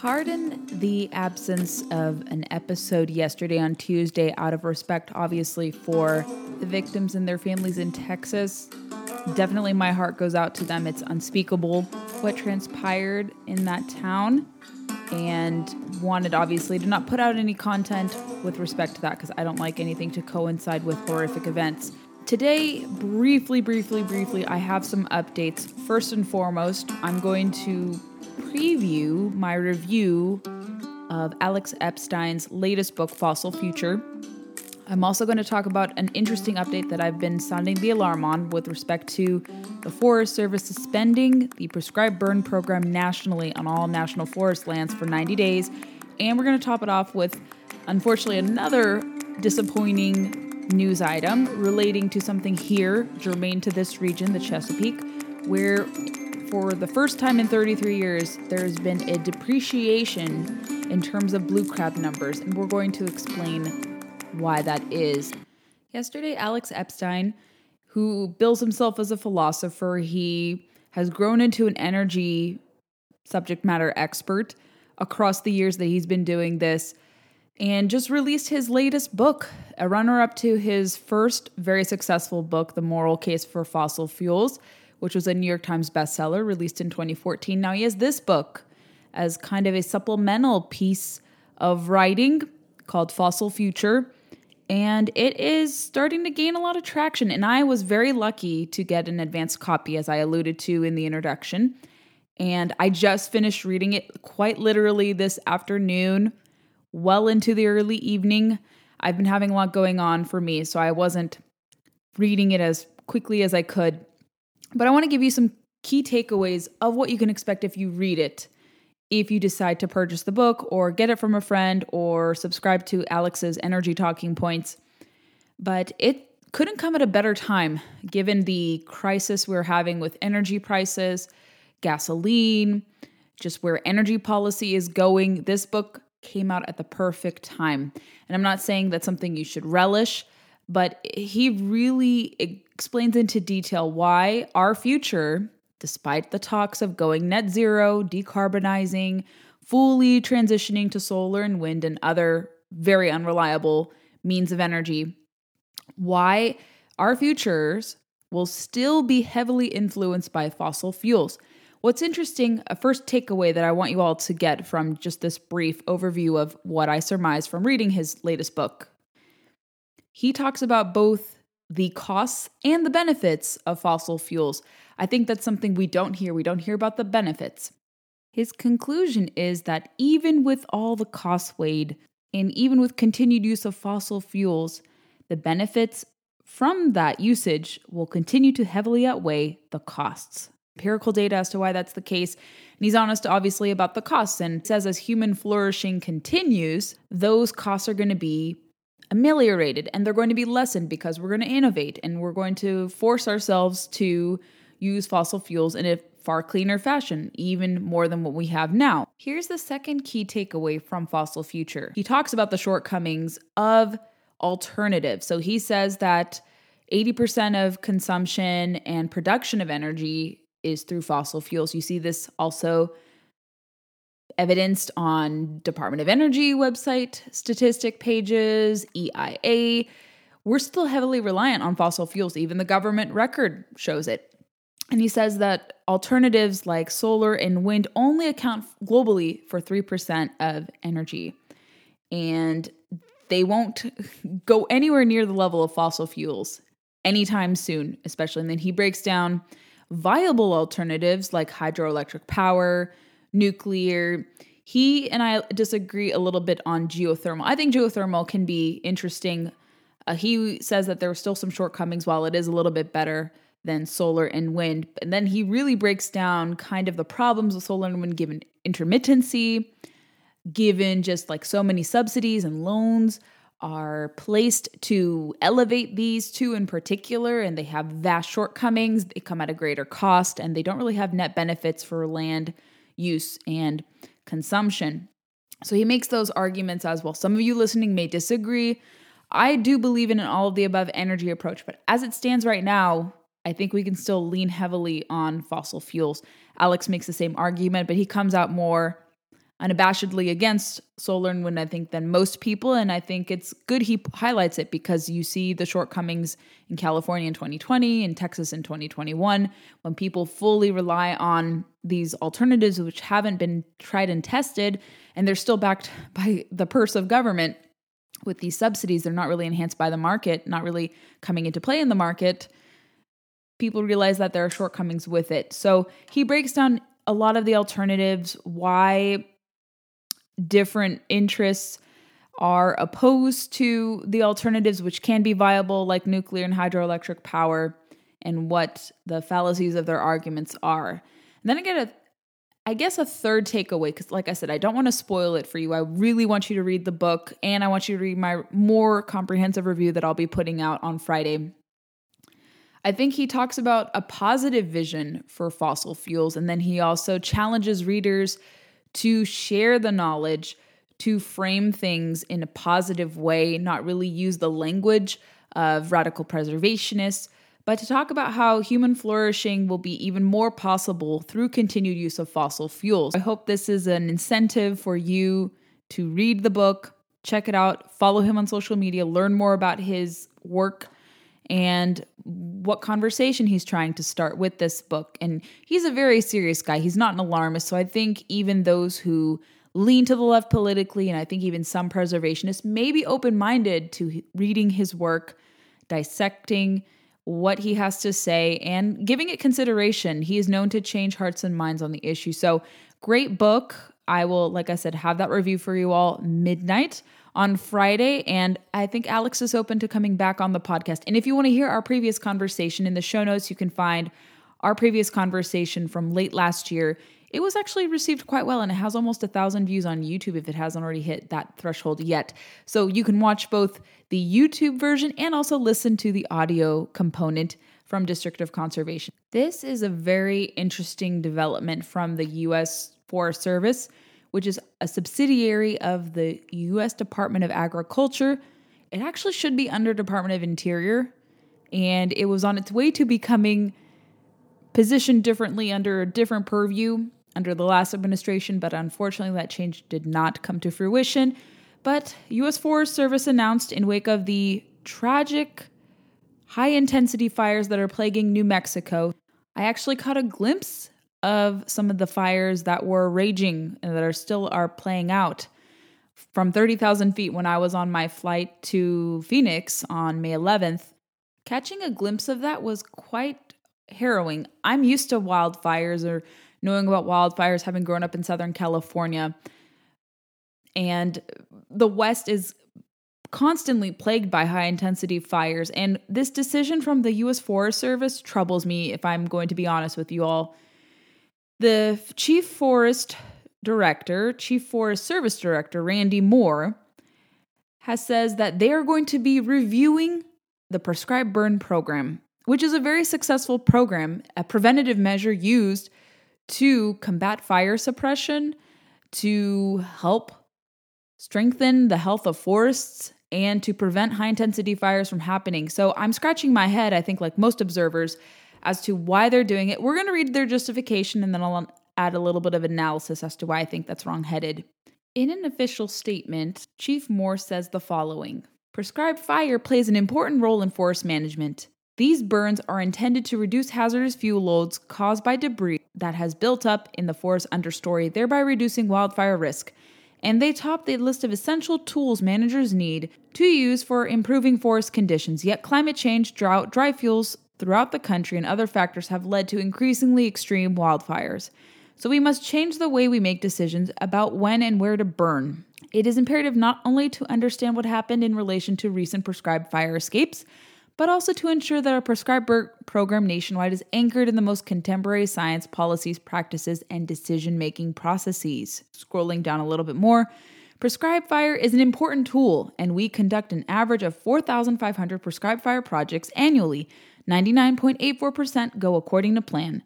Pardon the absence of an episode yesterday on Tuesday out of respect, obviously, for the victims and their families in Texas. Definitely, my heart goes out to them. It's unspeakable what transpired in that town, and wanted obviously to not put out any content with respect to that because I don't like anything to coincide with horrific events. Today, briefly, briefly, briefly, I have some updates. First and foremost, I'm going to preview my review of Alex Epstein's latest book, Fossil Future. I'm also going to talk about an interesting update that I've been sounding the alarm on with respect to the Forest Service suspending the prescribed burn program nationally on all national forest lands for 90 days. And we're going to top it off with, unfortunately, another disappointing news item relating to something here germane to this region, the Chesapeake, where for the first time in 33 years, there's been a depreciation in terms of blue crab numbers, and we're going to explain why that is. Yesterday, Alex Epstein, who bills himself as a philosopher, he has grown into an energy subject matter expert across the years that he's been doing this and just released his latest book, a runner up to his first very successful book, The Moral Case for Fossil Fuels which was a New York Times bestseller released in 2014. Now he has this book as kind of a supplemental piece of writing called Fossil Future. And it is starting to gain a lot of traction. And I was very lucky to get an advanced copy, as I alluded to in the introduction. And I just finished reading it quite literally this afternoon, well into the early evening. I've been having a lot going on for me, so I wasn't reading it as quickly as I could. But I want to give you some key takeaways of what you can expect if you read it. If you decide to purchase the book or get it from a friend or subscribe to Alex's Energy Talking Points. But it couldn't come at a better time given the crisis we're having with energy prices, gasoline, just where energy policy is going. This book came out at the perfect time. And I'm not saying that's something you should relish, but he really explains into detail why our future, despite the talks of going net zero, decarbonizing, fully transitioning to solar and wind and other very unreliable means of energy, why our futures will still be heavily influenced by fossil fuels. What's interesting, a first takeaway that I want you all to get from just this brief overview of what I surmise from reading his latest book, he talks about both the costs and the benefits of fossil fuels. I think that's something we don't hear. We don't hear about the benefits. His conclusion is that even with all the costs weighed, and even with continued use of fossil fuels, the benefits from that usage will continue to heavily outweigh the costs. Empirical data as to why that's the case. And he's honest, obviously, about the costs and says as human flourishing continues, those costs are going to be ameliorated and they're going to be lessened because we're going to innovate and we're going to force ourselves to use fossil fuels in a far cleaner fashion, even more than what we have now. Here's the second key takeaway from Fossil Future. He talks about the shortcomings of alternatives. So he says that 80% of consumption and production of energy is through fossil fuels. You see this also evidenced on Department of Energy website statistic pages, EIA. We're still heavily reliant on fossil fuels. Even the government record shows it. And he says that alternatives like solar and wind only account globally for 3% of energy. And they won't go anywhere near the level of fossil fuels anytime soon, especially. And then he breaks down viable alternatives like hydroelectric power, nuclear. He and I disagree a little bit on geothermal. I think geothermal can be interesting. Uh, he says that there are still some shortcomings while it is a little bit better than solar and wind. And then he really breaks down kind of the problems with solar and wind given intermittency, given just like so many subsidies and loans are placed to elevate these two in particular, and they have vast shortcomings. They come at a greater cost, and they don't really have net benefits for land use and consumption. So he makes those arguments as well. Some of you listening may disagree. I do believe in an all of the above energy approach, but as it stands right now, I think we can still lean heavily on fossil fuels. Alex makes the same argument, but he comes out more unabashedly against solar and wind, I think, than most people. And I think it's good he highlights it because you see the shortcomings in California in 2020, in Texas in 2021, when people fully rely on these alternatives which haven't been tried and tested, and they're still backed by the purse of government with these subsidies. They're not really enhanced by the market, not really coming into play in the market. People realize that there are shortcomings with it. So he breaks down a lot of the alternatives, why different interests are opposed to the alternatives which can be viable, like nuclear and hydroelectric power, and what the fallacies of their arguments are. And then I get a I guess a third takeaway, because like I said, I don't want to spoil it for you. I really want you to read the book and I want you to read my more comprehensive review that I'll be putting out on Friday. I think he talks about a positive vision for fossil fuels, and then he also challenges readers to share the knowledge, to frame things in a positive way, not really use the language of radical preservationists, but to talk about how human flourishing will be even more possible through continued use of fossil fuels. I hope this is an incentive for you to read the book, check it out, follow him on social media, learn more about his work and what conversation he's trying to start with this book. And he's a very serious guy. He's not an alarmist. So I think even those who lean to the left politically, and I think even some preservationists may be open minded to reading his work, dissecting what he has to say, and giving it consideration. He is known to change hearts and minds on the issue. So, great book. I will, like I said, have that review for you all midnight on Friday. And I think Alex is open to coming back on the podcast. And if you want to hear our previous conversation in the show notes, you can find our previous conversation from late last year. It was actually received quite well and it has almost a thousand views on YouTube if it hasn't already hit that threshold yet. So you can watch both the YouTube version and also listen to the audio component from District of Conservation. This is a very interesting development from the US Forest Service which is a subsidiary of the US Department of Agriculture. It actually should be under Department of Interior, and it was on its way to becoming positioned differently under a different purview under the last administration, but unfortunately that change did not come to fruition. But US Forest Service announced in wake of the tragic high intensity fires that are plaguing New Mexico. I actually caught a glimpse of some of the fires that were raging and that are still are playing out from 30,000 feet when I was on my flight to Phoenix on May 11th. Catching a glimpse of that was quite harrowing. I'm used to wildfires or knowing about wildfires having grown up in Southern California. And the West is constantly plagued by high intensity fires. And this decision from the US Forest Service troubles me, if I'm going to be honest with you all. The chief forest director, chief forest service director, Randy Moore, has says that they are going to be reviewing the prescribed burn program, which is a very successful program, a preventative measure used to combat fire suppression, to help strengthen the health of forests and to prevent high intensity fires from happening. So I'm scratching my head, I think, like most observers, as to why they're doing it. We're going to read their justification and then I'll um, add a little bit of analysis as to why I think that's wrongheaded. In an official statement, Chief Moore says the following Prescribed fire plays an important role in forest management. These burns are intended to reduce hazardous fuel loads caused by debris that has built up in the forest understory, thereby reducing wildfire risk. And they top the list of essential tools managers need to use for improving forest conditions. Yet, climate change, drought, dry fuels, throughout the country and other factors have led to increasingly extreme wildfires. So we must change the way we make decisions about when and where to burn. It is imperative not only to understand what happened in relation to recent prescribed fire escapes, but also to ensure that our prescribed burn program nationwide is anchored in the most contemporary science, policies, practices, and decision making processes. Scrolling down a little bit more, Prescribed Fire is an important tool, and we conduct an average of 4,500 prescribed Fire projects annually. 99.84% go according to plan.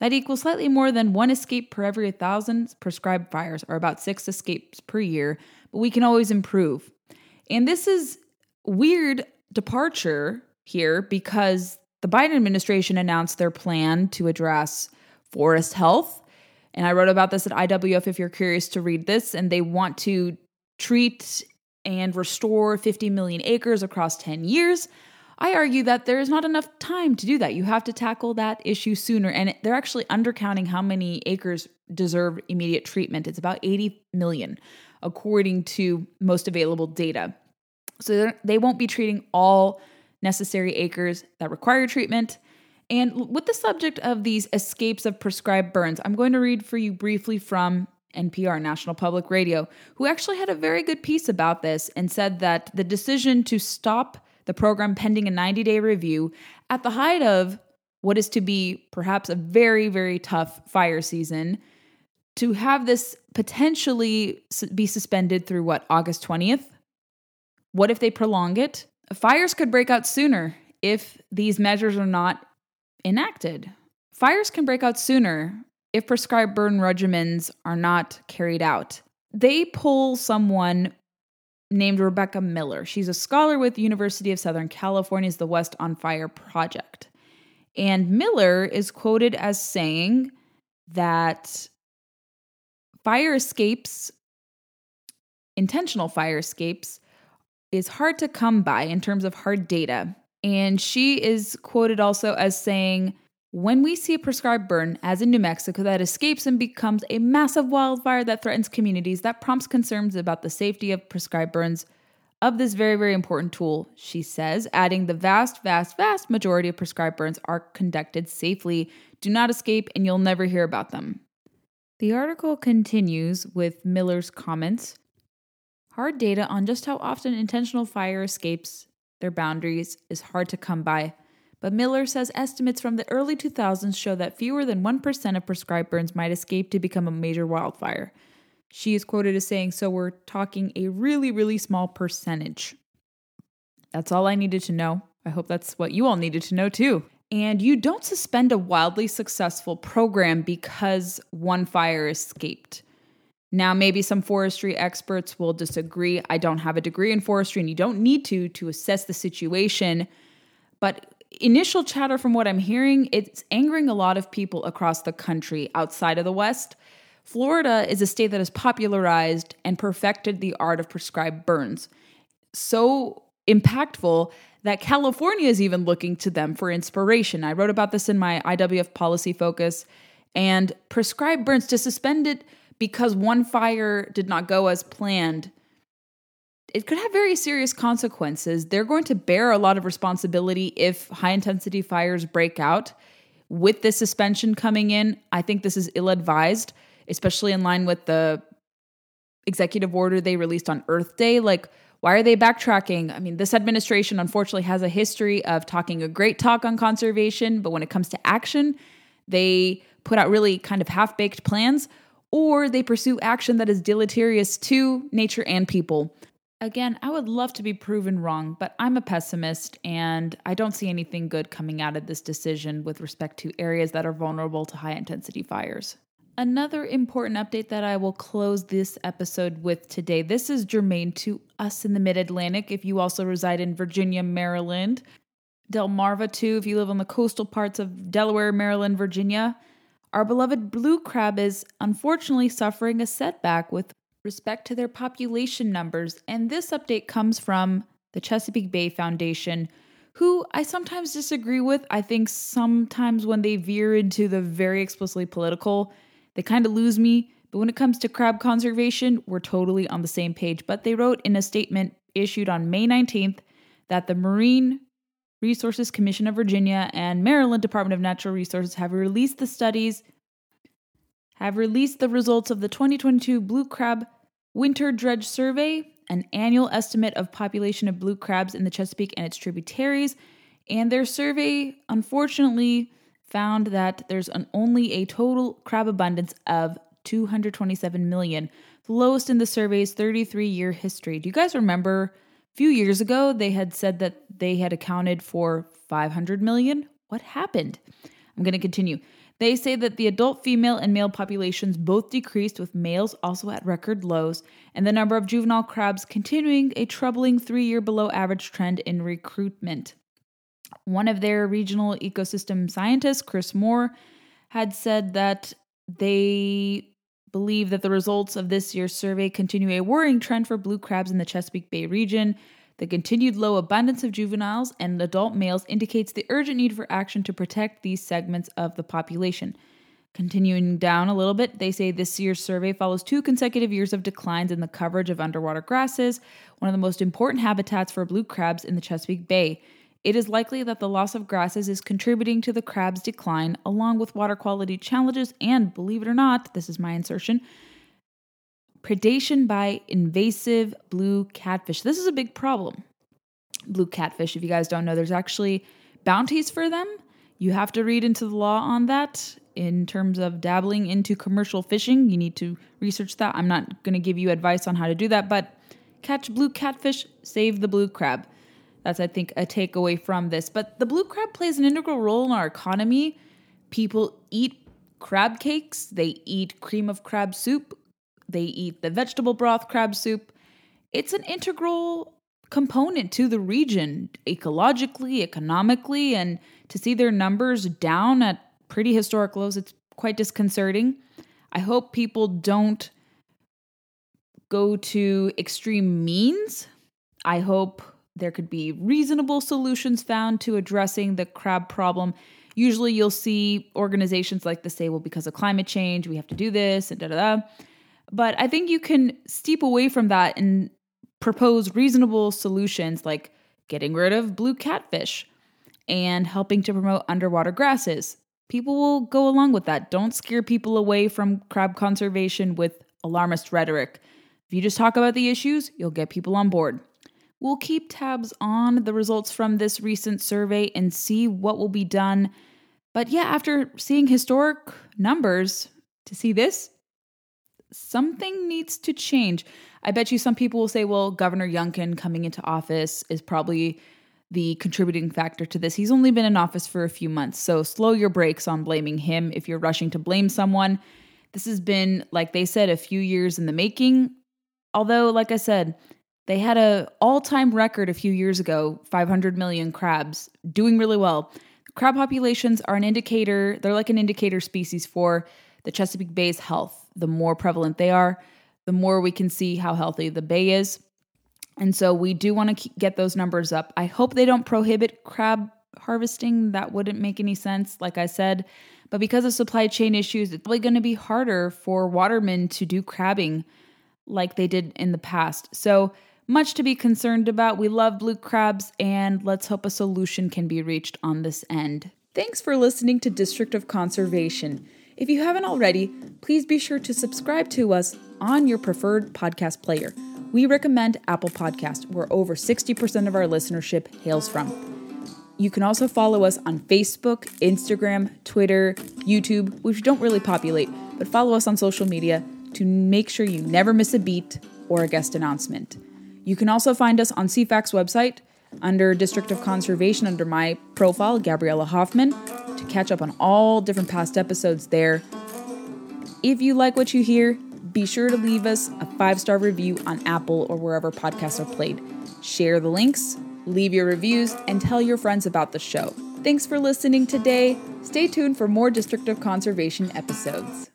That equals slightly more than one escape per every 1,000 prescribed fires, or about six escapes per year, but we can always improve. And this is weird departure here because the Biden administration announced their plan to address forest health. And I wrote about this at IWF if you're curious to read this. And they want to treat and restore 50 million acres across 10 years. I argue that there is not enough time to do that. You have to tackle that issue sooner. And they're actually undercounting how many acres deserve immediate treatment. It's about 80 million, according to most available data. So they won't be treating all necessary acres that require treatment. And with the subject of these escapes of prescribed burns, I'm going to read for you briefly from NPR, National Public Radio, who actually had a very good piece about this and said that the decision to stop the program pending a 90 day review at the height of what is to be perhaps a very, very tough fire season, to have this potentially be suspended through what, August 20th? What if they prolong it? Fires could break out sooner if these measures are not enacted. Fires can break out sooner if prescribed burn regimens are not carried out. They pull someone named Rebecca Miller. She's a scholar with the University of Southern California's The West on Fire project. And Miller is quoted as saying that fire escapes, intentional fire escapes, is hard to come by in terms of hard data. And she is quoted also as saying, when we see a prescribed burn, as in New Mexico, that escapes and becomes a massive wildfire that threatens communities, that prompts concerns about the safety of prescribed burns of this very, very important tool, she says, adding the vast, vast, vast majority of prescribed burns are conducted safely, do not escape, and you'll never hear about them. The article continues with Miller's comments. Hard data on just how often intentional fire escapes their boundaries is hard to come by, but Miller says estimates from the early 2000s show that fewer than 1% of prescribed burns might escape to become a major wildfire. She is quoted as saying, So we're talking a really, really small percentage. That's all I needed to know. I hope that's what you all needed to know too. And you don't suspend a wildly successful program because one fire escaped. Now, maybe some forestry experts will disagree. I don't have a degree in forestry, and you don't need to to assess the situation. But initial chatter from what I'm hearing, it's angering a lot of people across the country outside of the West. Florida is a state that has popularized and perfected the art of prescribed burns. So impactful that California is even looking to them for inspiration. I wrote about this in my IWF policy focus and prescribed burns to suspend it because one fire did not go as planned, it could have very serious consequences. They're going to bear a lot of responsibility if high intensity fires break out. With this suspension coming in, I think this is ill advised, especially in line with the executive order they released on Earth Day. Like, why are they backtracking? I mean, this administration unfortunately has a history of talking a great talk on conservation, but when it comes to action, they put out really kind of half baked plans or they pursue action that is deleterious to nature and people. Again, I would love to be proven wrong, but I'm a pessimist and I don't see anything good coming out of this decision with respect to areas that are vulnerable to high intensity fires. Another important update that I will close this episode with today. This is germane to us in the mid Atlantic. If you also reside in Virginia, Maryland, Delmarva, too, if you live on the coastal parts of Delaware, Maryland, Virginia, our beloved blue crab is unfortunately suffering a setback with respect to their population numbers, and this update comes from the Chesapeake Bay Foundation, who I sometimes disagree with. I think sometimes when they veer into the very explicitly political, they kind of lose me. But when it comes to crab conservation, we're totally on the same page. But they wrote in a statement issued on May 19th that the Marine Resources Commission of Virginia and Maryland Department of Natural Resources have released the studies have released the results of the 2022 Blue Crab Winter Dredge Survey, an annual estimate of population of blue crabs in the Chesapeake and its tributaries, And their survey, unfortunately, found that there's an, only a total crab abundance of 227 million, the lowest in the survey's 33 year history. Do you guys remember a few years ago they had said that they had accounted for 500 million? What happened? I'm going to continue. They say that the adult female and male populations both decreased, with males also at record lows, and the number of juvenile crabs continuing a troubling three year below average trend in recruitment. One of their regional ecosystem scientists, Chris Moore, had said that they believe that the results of this year's survey continue a worrying trend for blue crabs in the Chesapeake Bay region. The continued low abundance of juveniles and adult males indicates the urgent need for action to protect these segments of the population. Continuing down a little bit, they say this year's survey follows two consecutive years of declines in the coverage of underwater grasses, one of the most important habitats for blue crabs in the Chesapeake Bay. It is likely that the loss of grasses is contributing to the crab's decline, along with water quality challenges and, believe it or not, this is my insertion, predation by invasive blue catfish. This is a big problem. Blue catfish, if you guys don't know, there's actually bounties for them. You have to read into the law on that in terms of dabbling into commercial fishing. You need to research that. I'm not going to give you advice on how to do that, but catch blue catfish, save the blue crab. That's, I think, a takeaway from this. But the blue crab plays an integral role in our economy. People eat crab cakes, they eat cream of crab soup, they eat the vegetable broth crab soup. It's an integral component to the region ecologically, economically, and to see their numbers down at pretty historic lows, it's quite disconcerting. I hope people don't go to extreme means. I hope there could be reasonable solutions found to addressing the crab problem. Usually, you'll see organizations like this say, well, because of climate change, we have to do this, and da da da. But I think you can steep away from that and propose reasonable solutions like getting rid of blue catfish and helping to promote underwater grasses. People will go along with that. Don't scare people away from crab conservation with alarmist rhetoric. If you just talk about the issues, you'll get people on board. We'll keep tabs on the results from this recent survey and see what will be done. But yeah, after seeing historic numbers, to see this, something needs to change. I bet you some people will say, well, Governor Youngkin coming into office is probably the contributing factor to this. He's only been in office for a few months, so slow your brakes on blaming him if you're rushing to blame someone. This has been, like they said, a few years in the making. Although, like I said, they had a all-time record a few years ago, 500 million crabs, doing really well. Crab populations are an indicator, they're like an indicator species for the Chesapeake Bay's health. The more prevalent they are, the more we can see how healthy the bay is. And so we do want to get those numbers up. I hope they don't prohibit crab harvesting. That wouldn't make any sense, like I said. But because of supply chain issues, it's probably going to be harder for watermen to do crabbing like they did in the past. So much to be concerned about. We love blue crabs, and let's hope a solution can be reached on this end. Thanks for listening to District of Conservation. If you haven't already, please be sure to subscribe to us on your preferred podcast player. We recommend Apple Podcast, where over 60% of our listenership hails from. You can also follow us on Facebook, Instagram, Twitter, YouTube, which don't really populate, but follow us on social media to make sure you never miss a beat or a guest announcement. You can also find us on CFACT's website under District of Conservation under my profile, Gabriella Hoffman, to catch up on all different past episodes there. If you like what you hear, be sure to leave us a five star review on Apple or wherever podcasts are played. Share the links, leave your reviews, and tell your friends about the show. Thanks for listening today. Stay tuned for more District of Conservation episodes.